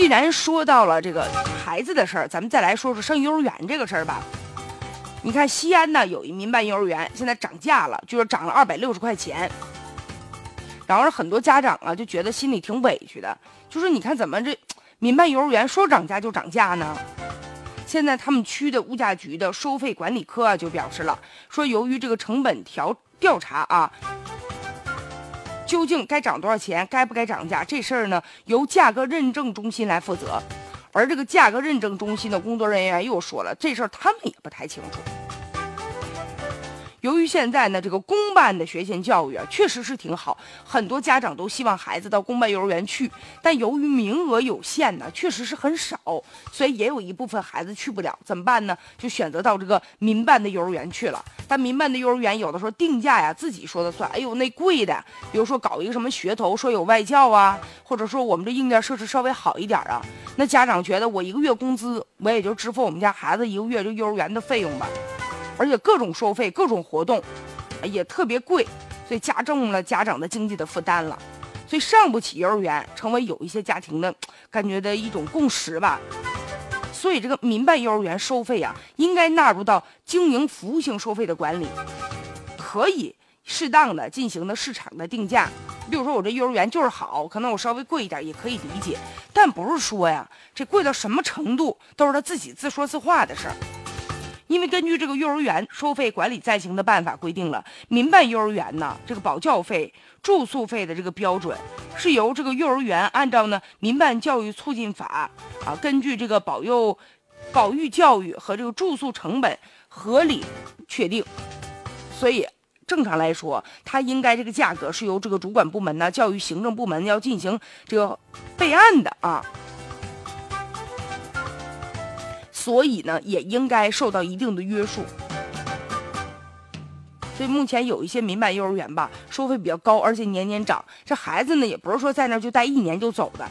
既然说到了这个孩子的事儿，咱们再来说说上幼儿园这个事儿吧。你看西安呢有一民办幼儿园，现在涨价了，就是涨了二百六十块钱。然后很多家长啊就觉得心里挺委屈的，就说你看怎么这民办幼儿园说涨价就涨价呢？现在他们区的物价局的收费管理科啊就表示了，说由于这个成本调调查啊。究竟该涨多少钱，该不该涨价这事儿呢？由价格认证中心来负责，而这个价格认证中心的工作人员又说了，这事儿他们也不太清楚。由于现在呢，这个公办的学前教育啊，确实是挺好，很多家长都希望孩子到公办幼儿园去，但由于名额有限呢，确实是很少，所以也有一部分孩子去不了，怎么办呢？就选择到这个民办的幼儿园去了。但民办的幼儿园有的时候定价呀，自己说的算，哎呦那贵的，比如说搞一个什么噱头，说有外教啊，或者说我们这硬件设施稍微好一点啊，那家长觉得我一个月工资，我也就支付我们家孩子一个月这幼儿园的费用吧。而且各种收费、各种活动，也特别贵，所以加重了家长的经济的负担了。所以上不起幼儿园，成为有一些家庭的感觉的一种共识吧。所以这个民办幼儿园收费啊，应该纳入到经营服务性收费的管理，可以适当的进行的市场的定价。比如说我这幼儿园就是好，可能我稍微贵一点也可以理解，但不是说呀，这贵到什么程度都是他自己自说自话的事儿。因为根据这个幼儿园收费管理暂行的办法规定了，民办幼儿园呢，这个保教费、住宿费的这个标准，是由这个幼儿园按照呢《民办教育促进法》啊，根据这个保幼、保育教育和这个住宿成本合理确定。所以正常来说，它应该这个价格是由这个主管部门呢，教育行政部门要进行这个备案的啊。所以呢，也应该受到一定的约束。所以目前有一些民办幼儿园吧，收费比较高，而且年年涨。这孩子呢，也不是说在那就待一年就走的，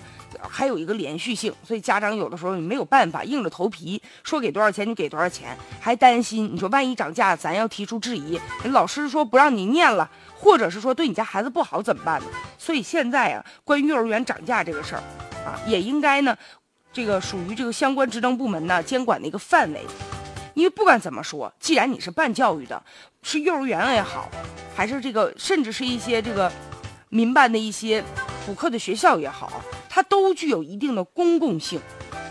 还有一个连续性。所以家长有的时候也没有办法，硬着头皮说给多少钱就给多少钱，还担心你说万一涨价，咱要提出质疑，老师说不让你念了，或者是说对你家孩子不好怎么办呢？所以现在啊，关于幼儿园涨价这个事儿，啊，也应该呢。这个属于这个相关职能部门呢监管的一个范围，因为不管怎么说，既然你是办教育的，是幼儿园也好，还是这个甚至是一些这个民办的一些补课的学校也好，它都具有一定的公共性，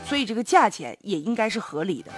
所以这个价钱也应该是合理的。